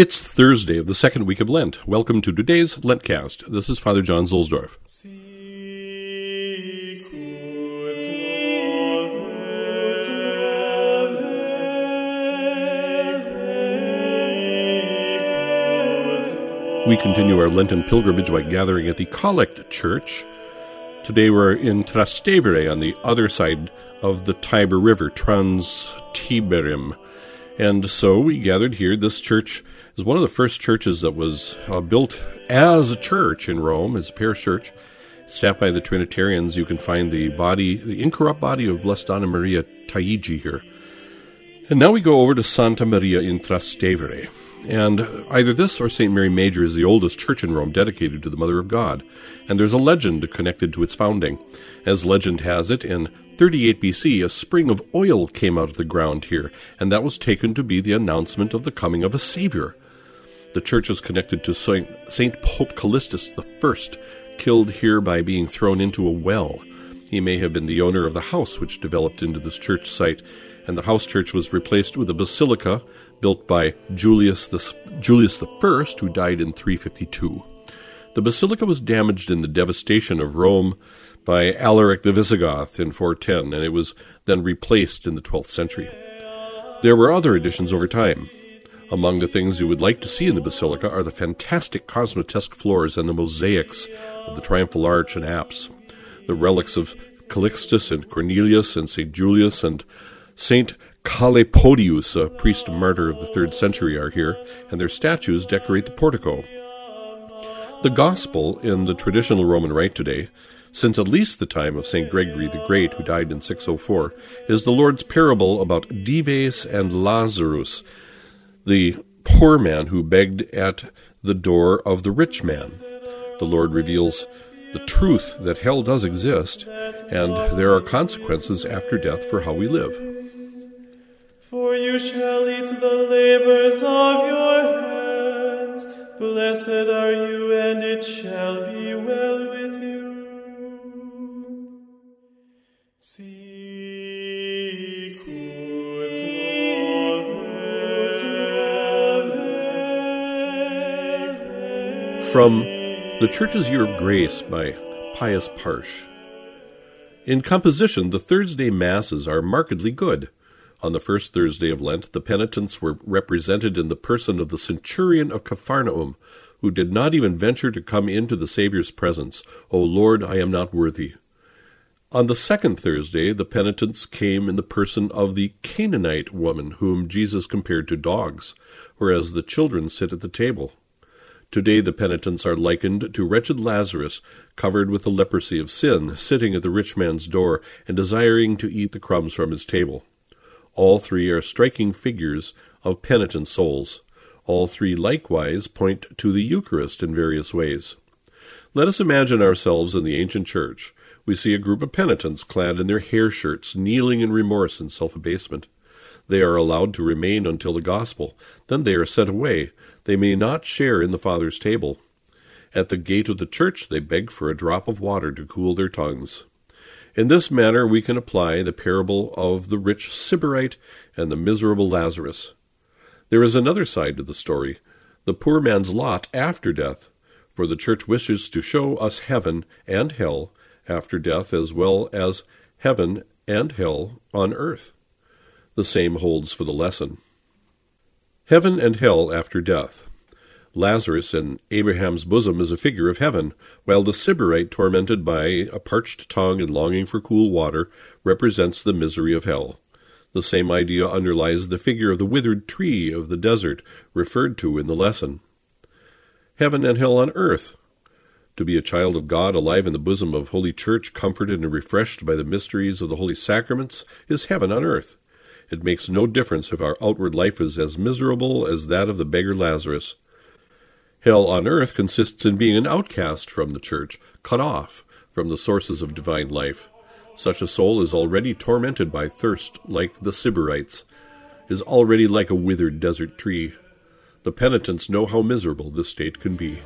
It's Thursday of the second week of Lent. Welcome to today's Lentcast. This is Father John Zuhlsdorf. We continue our Lenten pilgrimage by gathering at the Collect Church. Today we're in Trastevere on the other side of the Tiber River, Trans Tiberim. And so we gathered here. This church is one of the first churches that was uh, built as a church in Rome, as a parish church. Staffed by the Trinitarians, you can find the body, the incorrupt body of Blessed Anna Maria Taigi here. And now we go over to Santa Maria in Trastevere. And either this or St. Mary Major is the oldest church in Rome dedicated to the Mother of God. And there's a legend connected to its founding. As legend has it, in 38 BC, a spring of oil came out of the ground here, and that was taken to be the announcement of the coming of a Savior. The church is connected to Saint Pope Callistus I, killed here by being thrown into a well. He may have been the owner of the house which developed into this church site, and the house church was replaced with a basilica built by Julius, the, Julius I, who died in 352. The basilica was damaged in the devastation of Rome by Alaric the Visigoth in 410, and it was then replaced in the 12th century. There were other additions over time. Among the things you would like to see in the basilica are the fantastic Cosmatesque floors and the mosaics of the triumphal arch and apse, the relics of Calixtus and Cornelius and St. Julius and St. Calepodius, a priest martyr of the third century, are here, and their statues decorate the portico. The Gospel, in the traditional Roman Rite today, since at least the time of St. Gregory the Great, who died in 604, is the Lord's parable about Dives and Lazarus, the poor man who begged at the door of the rich man. The Lord reveals the truth that hell does exist, and there are consequences after death for how we live. For you shall eat the labors of your hands. Blessed are you, and it shall be well with you. From The Church's Year of Grace by Pius Parsch. In composition, the Thursday Masses are markedly good. On the first Thursday of Lent, the penitents were represented in the person of the centurion of Capharnaum, who did not even venture to come into the Saviour's presence. O Lord, I am not worthy. On the second Thursday, the penitents came in the person of the Canaanite woman, whom Jesus compared to dogs, whereas the children sit at the table. Today the penitents are likened to wretched Lazarus, covered with the leprosy of sin, sitting at the rich man's door and desiring to eat the crumbs from his table. All three are striking figures of penitent souls. All three likewise point to the Eucharist in various ways. Let us imagine ourselves in the ancient church. We see a group of penitents clad in their hair shirts, kneeling in remorse and self abasement. They are allowed to remain until the gospel. Then they are sent away. They may not share in the Father's table. At the gate of the church they beg for a drop of water to cool their tongues. In this manner we can apply the parable of the rich Sybarite and the miserable Lazarus. There is another side to the story, the poor man's lot after death, for the Church wishes to show us heaven and hell after death as well as heaven and hell on earth. The same holds for the lesson. Heaven and hell after death. Lazarus in Abraham's bosom is a figure of heaven, while the Sybarite, tormented by a parched tongue and longing for cool water, represents the misery of hell. The same idea underlies the figure of the withered tree of the desert referred to in the lesson. Heaven and hell on earth. To be a child of God, alive in the bosom of Holy Church, comforted and refreshed by the mysteries of the holy sacraments, is heaven on earth. It makes no difference if our outward life is as miserable as that of the beggar Lazarus. Hell on earth consists in being an outcast from the church, cut off from the sources of divine life. Such a soul is already tormented by thirst, like the Sybarites, is already like a withered desert tree. The penitents know how miserable this state can be.